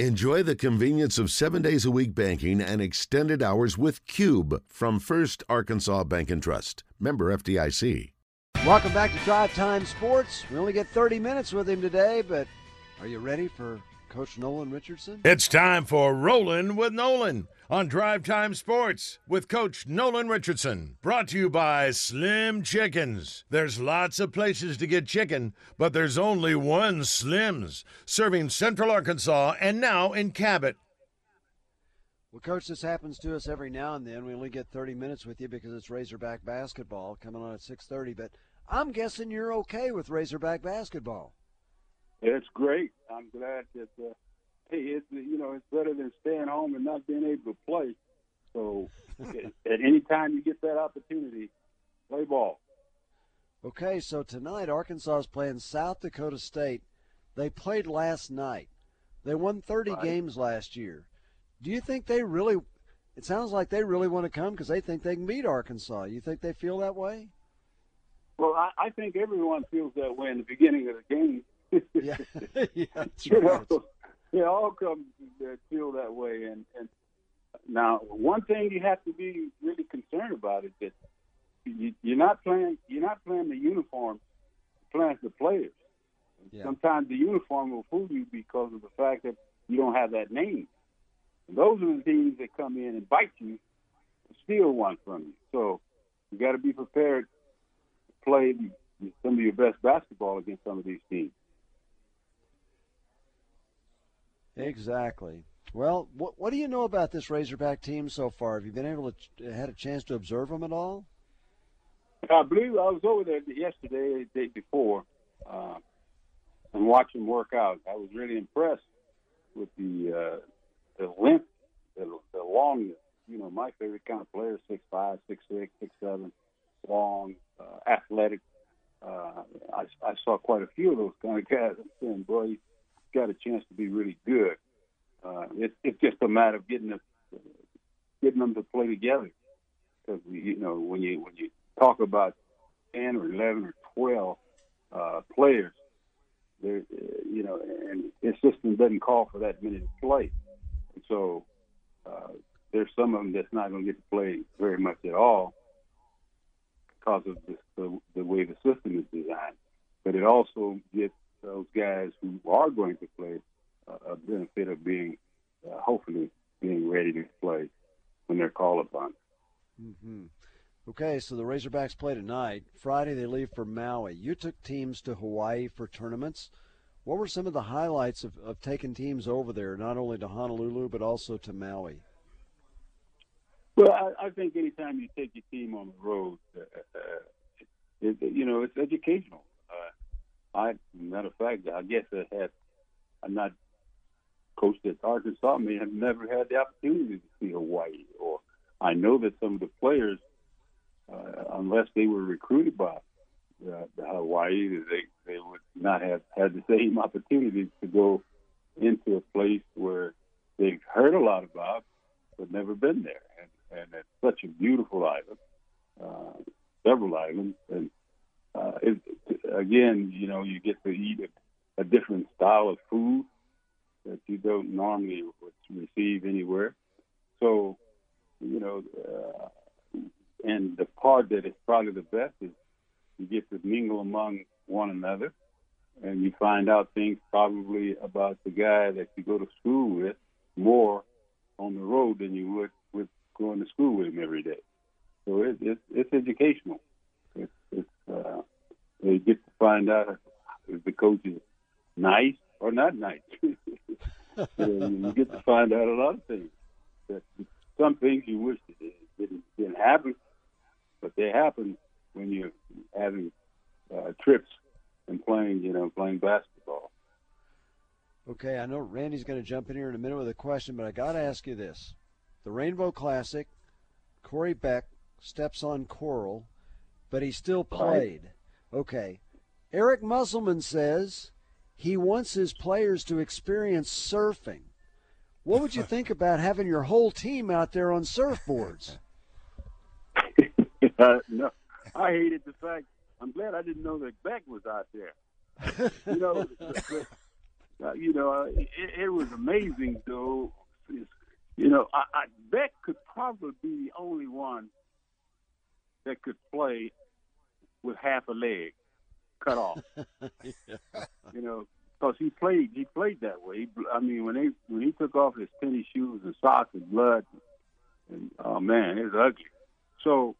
Enjoy the convenience of seven days a week banking and extended hours with Cube from First Arkansas Bank and Trust. Member FDIC. Welcome back to Drive Time Sports. We only get 30 minutes with him today, but are you ready for Coach Nolan Richardson? It's time for Rolling with Nolan on Drive Time Sports with Coach Nolan Richardson. Brought to you by Slim Chickens. There's lots of places to get chicken, but there's only one Slim's, serving Central Arkansas and now in Cabot. Well, Coach, this happens to us every now and then. We only get 30 minutes with you because it's Razorback basketball coming on at 6:30. But I'm guessing you're okay with Razorback basketball. It's great. I'm glad that uh, hey, it's you know it's better than staying home and not being able to play. So at any time you get that opportunity, play ball. Okay, so tonight Arkansas is playing South Dakota State. They played last night. They won 30 right. games last year. Do you think they really? It sounds like they really want to come because they think they can beat Arkansas. You think they feel that way? Well, I, I think everyone feels that way in the beginning of the game. yeah, yeah, that's right. know, they all come that feel that way. And, and now, one thing you have to be really concerned about is that you, you're not playing. You're not playing the uniform. You're playing the players. Yeah. Sometimes the uniform will fool you because of the fact that you don't have that name. And those are the teams that come in and bite you, and steal one from you. So you got to be prepared to play some of your best basketball against some of these teams. Exactly. Well, what what do you know about this Razorback team so far? Have you been able to had a chance to observe them at all? I believe I was over there yesterday, the day before, uh, and watching them work out. I was really impressed with the uh, the length, the, the longness. You know, my favorite kind of player: six five, six six, six seven, long, uh, athletic. Uh, I, I saw quite a few of those kind of guys. I'm boy, got a chance to be really good. Uh, it's it's just a matter of getting them getting them to play together. Because you know when you when you talk about ten or eleven or twelve uh, players, there you know, and the system doesn't call for that many to play. And so uh, there's some of them that's not going to get to play very much at all because of the, the way the system is designed. But it also gets guys who are going to play uh, a benefit of being, uh, hopefully, being ready to play when they're called upon. Mm-hmm. Okay, so the Razorbacks play tonight. Friday they leave for Maui. You took teams to Hawaii for tournaments. What were some of the highlights of, of taking teams over there, not only to Honolulu but also to Maui? Well, I, I think anytime you take your team on the road, uh, uh, it, you know, it's educational. I, matter of fact, I guess I had, I'm not coached at Arkansas. I mean, I've never had the opportunity to see Hawaii, or I know that some of the players, uh, unless they were recruited by uh, the Hawaii, they they would not have had the same opportunity to go into a place where they've heard a lot about, but never been there. And, and it's such a beautiful island, uh, several islands, and uh, it, again, you know, you get to eat a, a different style of food that you don't normally receive anywhere. So, you know, uh, and the part that is probably the best is you get to mingle among one another, and you find out things probably about the guy that you go to school with more on the road than you would with going to school with him every day. So it, it, it's educational. Uh, they get to find out if the coach is nice or not nice. you get to find out a lot of things. Some things you wish didn't, didn't happen, but they happen when you're having uh, trips and playing, you know, playing basketball. Okay, I know Randy's going to jump in here in a minute with a question, but I got to ask you this: the Rainbow Classic, Corey Beck steps on coral, but he still played. Right. Okay. Eric Musselman says he wants his players to experience surfing. What would you think about having your whole team out there on surfboards? uh, no, I hated the fact. I'm glad I didn't know that Beck was out there. You know, the, uh, you know, uh, it, it was amazing though. You know, I, I Beck could probably be the only one that could play with half a leg cut off. yeah. You know, because he played he played that way. I mean, when they when he took off his tennis shoes and socks and blood, and oh man, it's ugly. So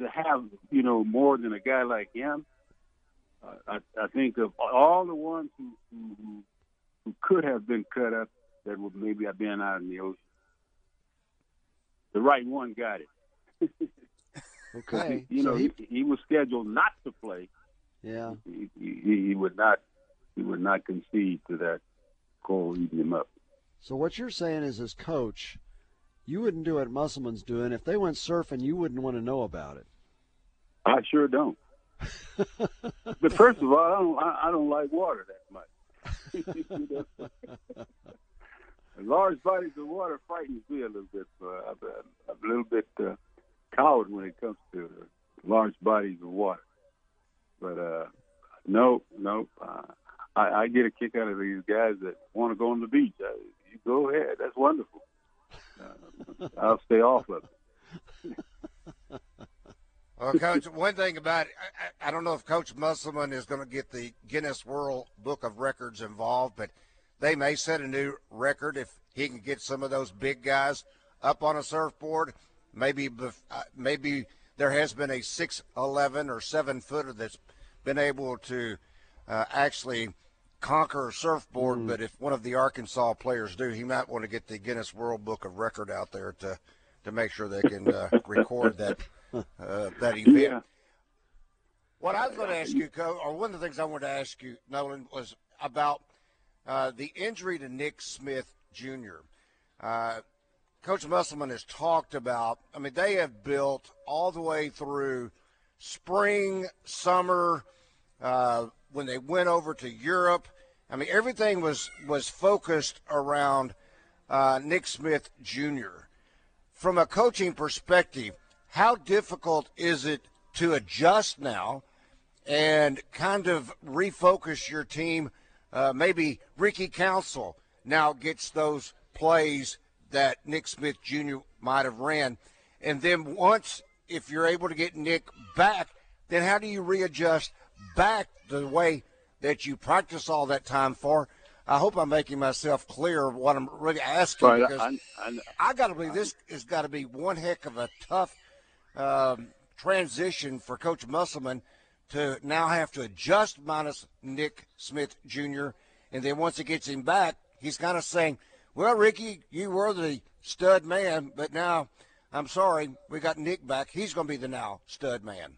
to have you know more than a guy like him, uh, I, I think of all the ones who, who who could have been cut up that would maybe have been out in the ocean. The right one got it. okay, you so know he... he, he was scheduled not to play. Yeah, he, he, he would not he would not concede to that goal eating him up. So what you're saying is, as coach, you wouldn't do what Musselman's doing. If they went surfing, you wouldn't want to know about it. I sure don't. but first of all, I don't I, I don't like water that much. large bodies of water frightens me a little bit. Uh, I'm, I'm a little bit uh, coward when it comes to large bodies of water. But uh, no, no, uh, I, I get a kick out of these guys that want to go on the beach. I, you go ahead. That's wonderful. Uh, I'll stay off of it. Well, Coach, one thing about it, I, I don't know if Coach Musselman is going to get the Guinness World Book of Records involved, but they may set a new record if he can get some of those big guys up on a surfboard. Maybe, uh, maybe there has been a six eleven or seven footer that's been able to uh, actually conquer a surfboard. Mm. But if one of the Arkansas players do, he might want to get the Guinness World Book of Record out there to to make sure they can uh, record that uh, that event. Yeah. What I was going to ask you, Co, or one of the things I wanted to ask you, Nolan, was about uh, the injury to Nick Smith Jr. Coach Musselman has talked about. I mean, they have built all the way through spring, summer, uh, when they went over to Europe. I mean, everything was was focused around uh, Nick Smith Jr. From a coaching perspective, how difficult is it to adjust now and kind of refocus your team? Uh, maybe Ricky Council now gets those plays that Nick Smith Jr. might have ran. And then once, if you're able to get Nick back, then how do you readjust back the way that you practice all that time for? I hope I'm making myself clear what I'm really asking right, because I, I, I got to believe this has got to be one heck of a tough um, transition for Coach Musselman to now have to adjust minus Nick Smith Jr. And then once he gets him back, he's kind of saying, well, Ricky, you were the stud man, but now I'm sorry, we got Nick back. He's going to be the now stud man.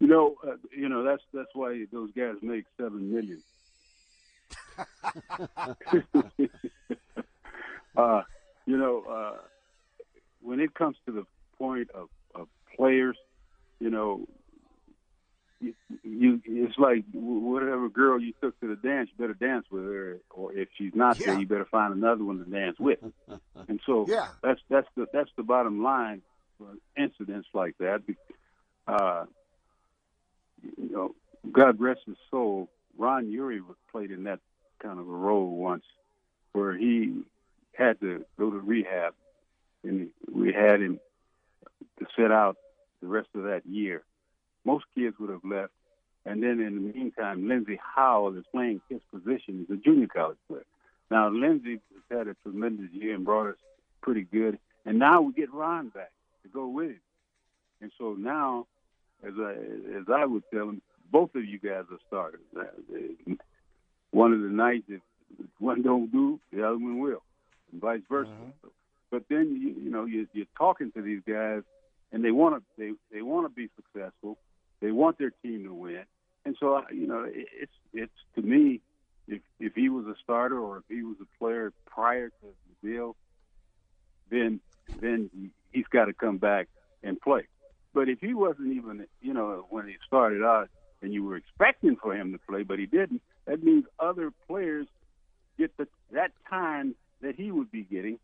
You know, uh, you know that's that's why those guys make seven million. uh, you know, uh, when it comes to the point of, of players, you know, you, you it's like whatever girl you took to the dance, you better dance with her, or if she's not yeah. there, you better find another one to dance with. and so yeah. that's that's the that's the bottom line for incidents like that. Uh, you know, God rest his soul. Ron Huery played in that kind of a role once, where he had to go to rehab, and we had him to sit out the rest of that year. Most kids would have left, and then in the meantime, Lenzie Howell is playing his position as a junior college player. Now, Lindsey has had a tremendous year and brought us pretty good, and now we get Ron back to go with him. And so now, as I as I would tell him, both of you guys are starters. Uh, one of the nights, if one don't do, the other one will, and vice versa. Uh-huh. But then you, you know you, you're talking to these guys, and they want to they they want to be successful. They want their team to win, and so you know it's it's to me, if if he was a starter or if he was a player prior to the deal, then then he's got to come back and play. But if he wasn't even, you know, when he started out, and you were expecting for him to play, but he didn't, that means other players get the, that time that he would be getting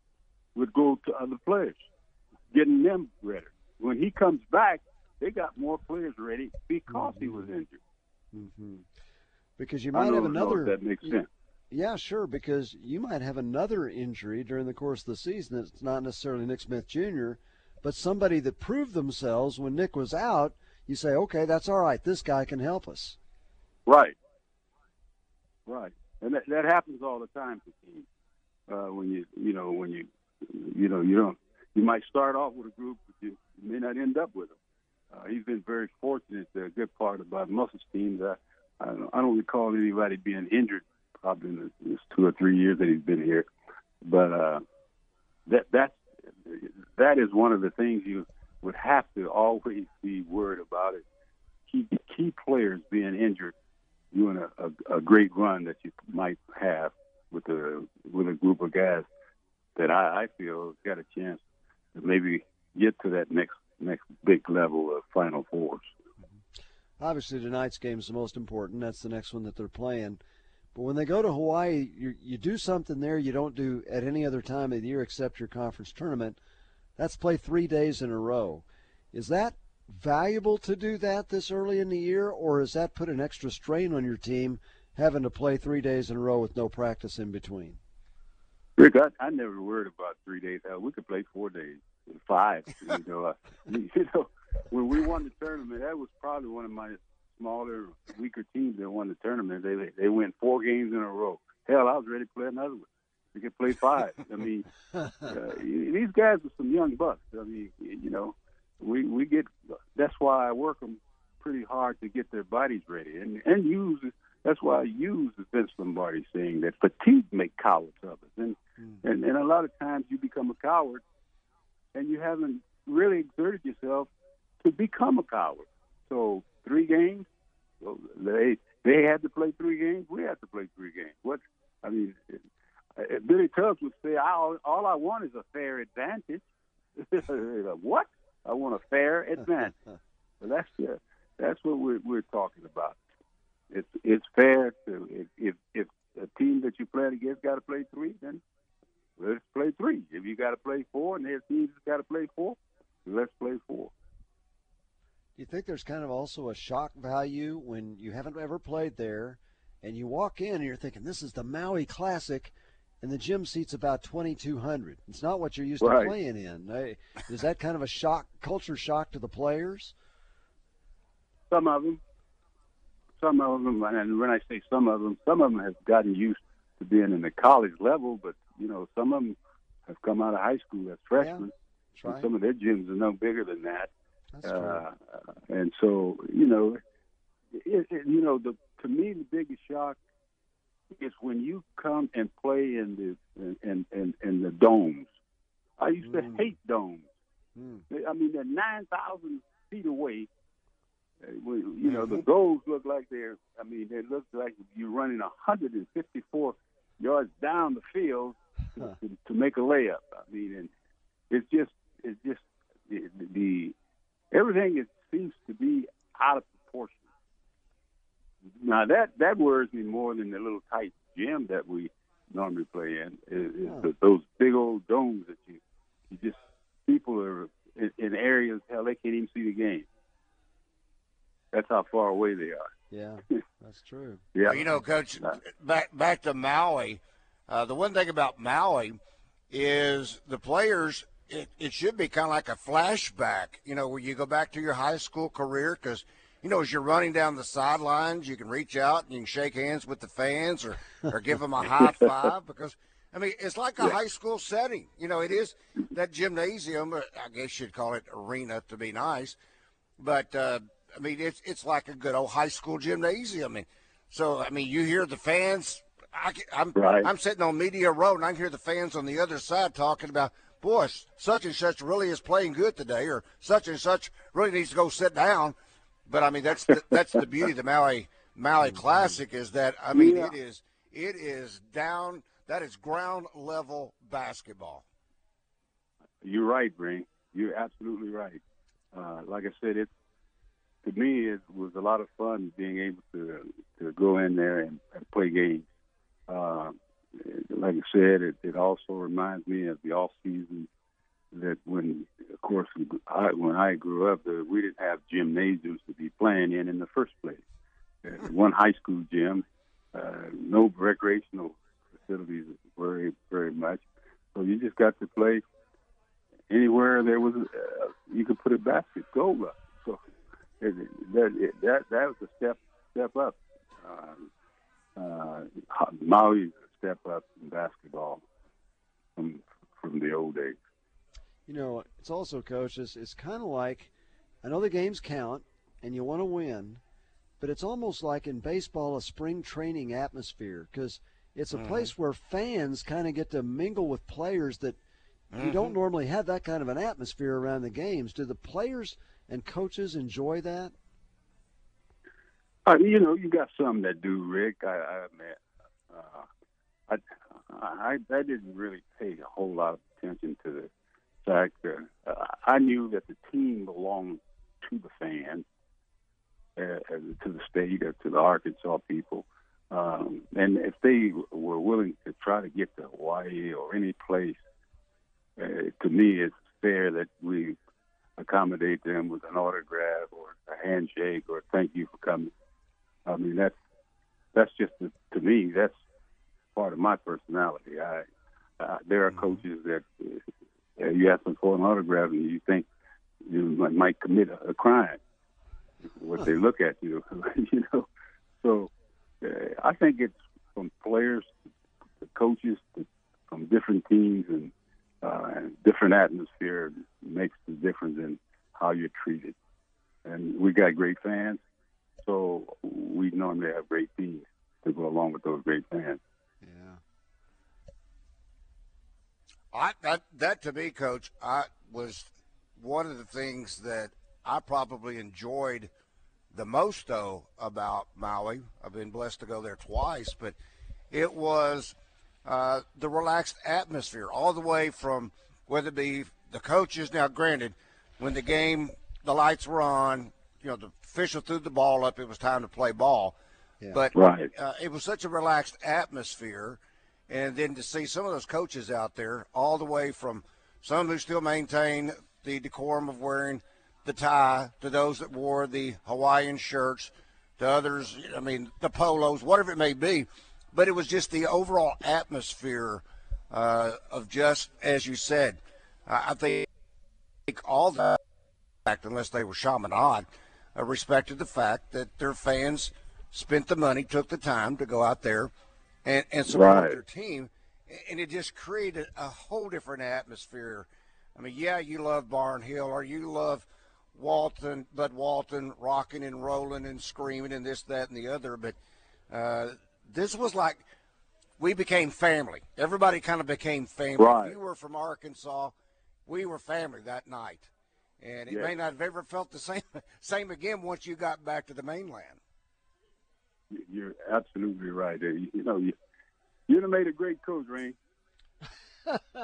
would go to other players, getting them ready. When he comes back, they got more players ready because mm-hmm. he was injured. Mm-hmm. because you might have another. that makes sense. Yeah, sure, because you might have another injury during the course of the season. It's not necessarily Nick Smith Jr., but somebody that proved themselves when Nick was out. You say, okay, that's all right. This guy can help us. Right. Right, and that, that happens all the time to teams. Uh, when you you know when you you know you don't you might start off with a group, but you, you may not end up with them. Uh, he's been very fortunate. The good part about Mussel's team that I don't, I don't recall anybody being injured probably in the, this two or three years that he's been here. But uh, that that's that is one of the things you would have to always be worried about it. Key key players being injured doing a, a, a great run that you might have with a with a group of guys that I, I feel got a chance to maybe get to that next next big level of Final Fours. Obviously, tonight's game is the most important. That's the next one that they're playing. But when they go to Hawaii, you, you do something there you don't do at any other time of the year except your conference tournament. That's play three days in a row. Is that valuable to do that this early in the year, or has that put an extra strain on your team having to play three days in a row with no practice in between? Rick, I, I never worried about three days. Hell, we could play four days, five. You know, uh, you know, when we won the tournament, that was probably one of my smaller, weaker teams that won the tournament. They they went four games in a row. Hell, I was ready to play another one. We could play five. I mean, uh, these guys are some young bucks. I mean, you know, we we get that's why I work them pretty hard to get their bodies ready and and use that's why I use the Vince Lombardi saying that fatigue make cowards of us and mm. and and a lot of times you become a coward and you haven't really exerted yourself to become a coward. So three games? Well, they they had to play three games. We had to play three games. What I mean Billy Tubbs would say all, all I want is a fair advantage. What? I want a fair advantage. so that's uh, that's what we're we're talking about. It's it's fair to if if, if a team that you play against got to play three, then let's play three. If you got to play four, and their teams got to play four, let's play four. Do you think there's kind of also a shock value when you haven't ever played there, and you walk in and you're thinking this is the Maui Classic? and the gym seats about 2,200. It's not what you're used right. to playing in. Is that kind of a shock, culture shock to the players? Some of them. Some of them, and when I say some of them, some of them have gotten used to being in the college level, but you know, some of them have come out of high school as freshmen. Yeah, right. Some of their gyms are no bigger than that. That's uh, and so, you know, it, it, you know, the to me the biggest shock is when you come and play in the in in, in, in the domes. I used mm. to hate domes. Mm. I mean, they're nine thousand feet away. You know, mm-hmm. the goals look like they're. I mean, they look like you're running 154 yards down the field to, to, to make a layup. I mean, and it's just it's just the, the everything it seems to be out of proportion. Now that that worries me more than the little tight gym that we normally play in. Is, is yeah. those big old domes that you you just people are in, in areas hell they can't even see the game. That's how far away they are. Yeah, that's true. yeah, well, you know, Coach. Uh, back back to Maui. Uh, the one thing about Maui is the players. It, it should be kind of like a flashback, you know, where you go back to your high school career because you know, as you're running down the sidelines, you can reach out and you can shake hands with the fans or, or give them a high five because, I mean, it's like a yeah. high school setting. You know, it is that gymnasium, I guess you'd call it arena to be nice. But, uh, I mean, it's, it's like a good old high school gymnasium. And so, I mean, you hear the fans. I, am I'm, right. I'm sitting on Media Row and I can hear the fans on the other side talking about, boy, such and such really is playing good today, or such and such really needs to go sit down but I mean, that's the, that's the beauty of the Maui Maui Classic is that I mean yeah. it is it is down that is ground level basketball. You're right, Breen. You're absolutely right. Uh, like I said, it to me it was a lot of fun being able to to go in there and, and play games. Uh, like I said, it, it also reminds me of the off season that when, of course, I, when I grew up, the, we didn't have gymnasiums to be playing in in the first place. uh, one high school gym, uh, no recreational facilities very very much. So you just got to play anywhere there was uh, you could put a basket goal up. So it, that it, that that was a step step up. Um, uh, Maui's a step up in basketball from from the old days. You know, it's also, coach. It's, it's kind of like I know the games count, and you want to win, but it's almost like in baseball a spring training atmosphere because it's a mm-hmm. place where fans kind of get to mingle with players that mm-hmm. you don't normally have that kind of an atmosphere around the games. Do the players and coaches enjoy that? Uh, you know, you got some that do, Rick. I, I admit, uh, I, I, I didn't really pay a whole lot of attention to the fact that uh, I knew that the team belonged to the fans, uh, to the state, or to the Arkansas people. Um, and if they were willing to try to get to Hawaii or any place, uh, to me, it's fair that we accommodate them with an autograph or a handshake or thank you for coming. I mean, that's that's just to me that's part of my personality. I uh, there are mm-hmm. coaches that uh, you ask them for an autograph and you think you might, might commit a, a crime. What they look at you, you know. So uh, I think it's from players to coaches to, from different teams and uh, different atmosphere makes the difference in how you're treated. And we got great fans, so we normally have great teams to go along with those great fans. Yeah. I, that that to me, Coach, I was one of the things that I probably enjoyed the most though about Maui. I've been blessed to go there twice, but it was uh, the relaxed atmosphere all the way from whether it be the coaches. Now, granted, when the game, the lights were on, you know, the official threw the ball up, it was time to play ball. Yeah. But right. uh, it was such a relaxed atmosphere. And then to see some of those coaches out there, all the way from some who still maintain the decorum of wearing the tie to those that wore the Hawaiian shirts to others, I mean, the polos, whatever it may be. But it was just the overall atmosphere uh, of just, as you said, I think all that, unless they were Chaminade, uh, respected the fact that their fans spent the money, took the time to go out there and, and support right. their team. And it just created a whole different atmosphere. I mean, yeah, you love Barnhill or you love Walton, Bud Walton rocking and rolling and screaming and this, that, and the other. But uh, this was like we became family. Everybody kind of became family. Right. You were from Arkansas, we were family that night. And it yes. may not have ever felt the same same again once you got back to the mainland. You're absolutely right. You know, you, you'd have made a great coach, Rain.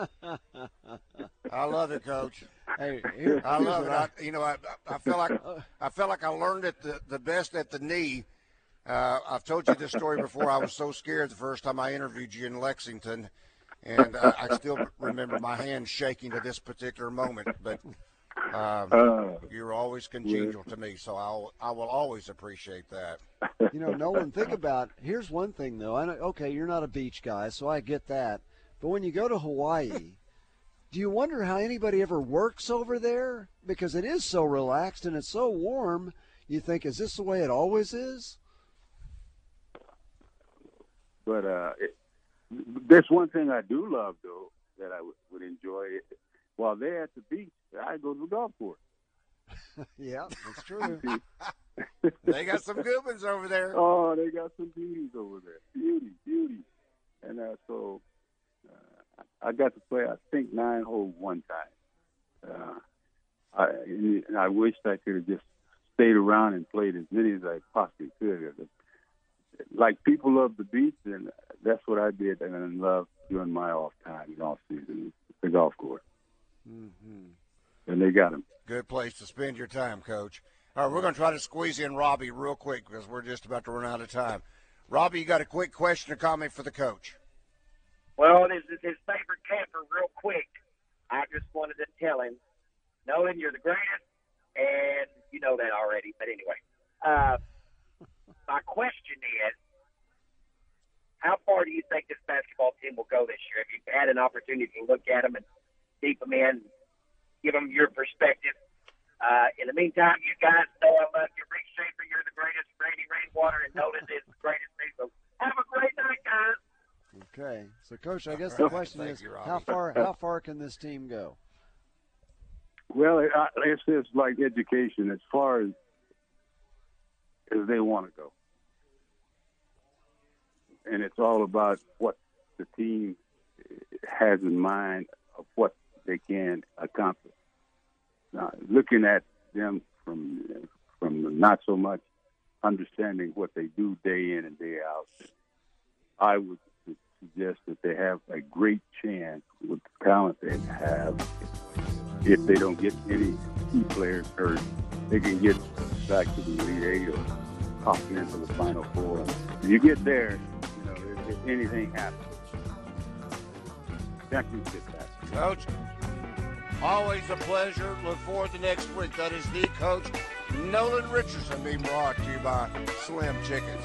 I love it, Coach. Hey, I love it. I, you know, I, I feel like I felt like I learned it the, the best at the knee. Uh, I've told you this story before. I was so scared the first time I interviewed you in Lexington, and uh, I still remember my hand shaking to this particular moment. But um, uh, you're always congenial yeah. to me, so I'll I will always appreciate that. You know, Nolan, think about. Here's one thing though. I know, okay, you're not a beach guy, so I get that. But when you go to Hawaii, do you wonder how anybody ever works over there? Because it is so relaxed and it's so warm. You think, is this the way it always is? But uh, it, there's one thing I do love though that I would, would enjoy. While they're at the beach, I go to the golf course. yeah, that's true. they got some good ones over there. Oh, they got some beauties over there. Beauty, beauty. And uh, so uh, I got to play, I think, nine holes one time. Uh, I, and I wished I could have just stayed around and played as many as I possibly could. Like people love the beach, and that's what I did, and I love during my off time and off season, the golf course. Mm-hmm. And they got him. Good place to spend your time, Coach. All right, we're going to try to squeeze in Robbie real quick because we're just about to run out of time. Robbie, you got a quick question or comment for the coach? Well, this is his favorite camper, real quick. I just wanted to tell him, Nolan, you're the greatest, and you know that already. But anyway, uh, my question is, how far do you think this basketball team will go this year? Have you had an opportunity to look at them and deep them in, give them your perspective? Uh, in the meantime, you guys know I love you. Rick Schaeffer, you're the greatest. Randy Rainwater and Nolan is the greatest. So have a great night, guys. Okay, so coach, I guess the question Thank is, you, how far how far can this team go? Well, it, I- it's just like education as far as as they want to go, and it's all about what the team has in mind of what they can accomplish. Now, looking at them from from not so much understanding what they do day in and day out, I would suggest that they have a great chance with the talent they have if they don't get any key players hurt, they can get back to the Elite Eight or popping into the Final Four. If you get there, you know, if, if anything happens, that championship basketball. Coach, always a pleasure. Look forward to next week. That is the coach, Nolan Richardson, being brought to you by Slim Chickens.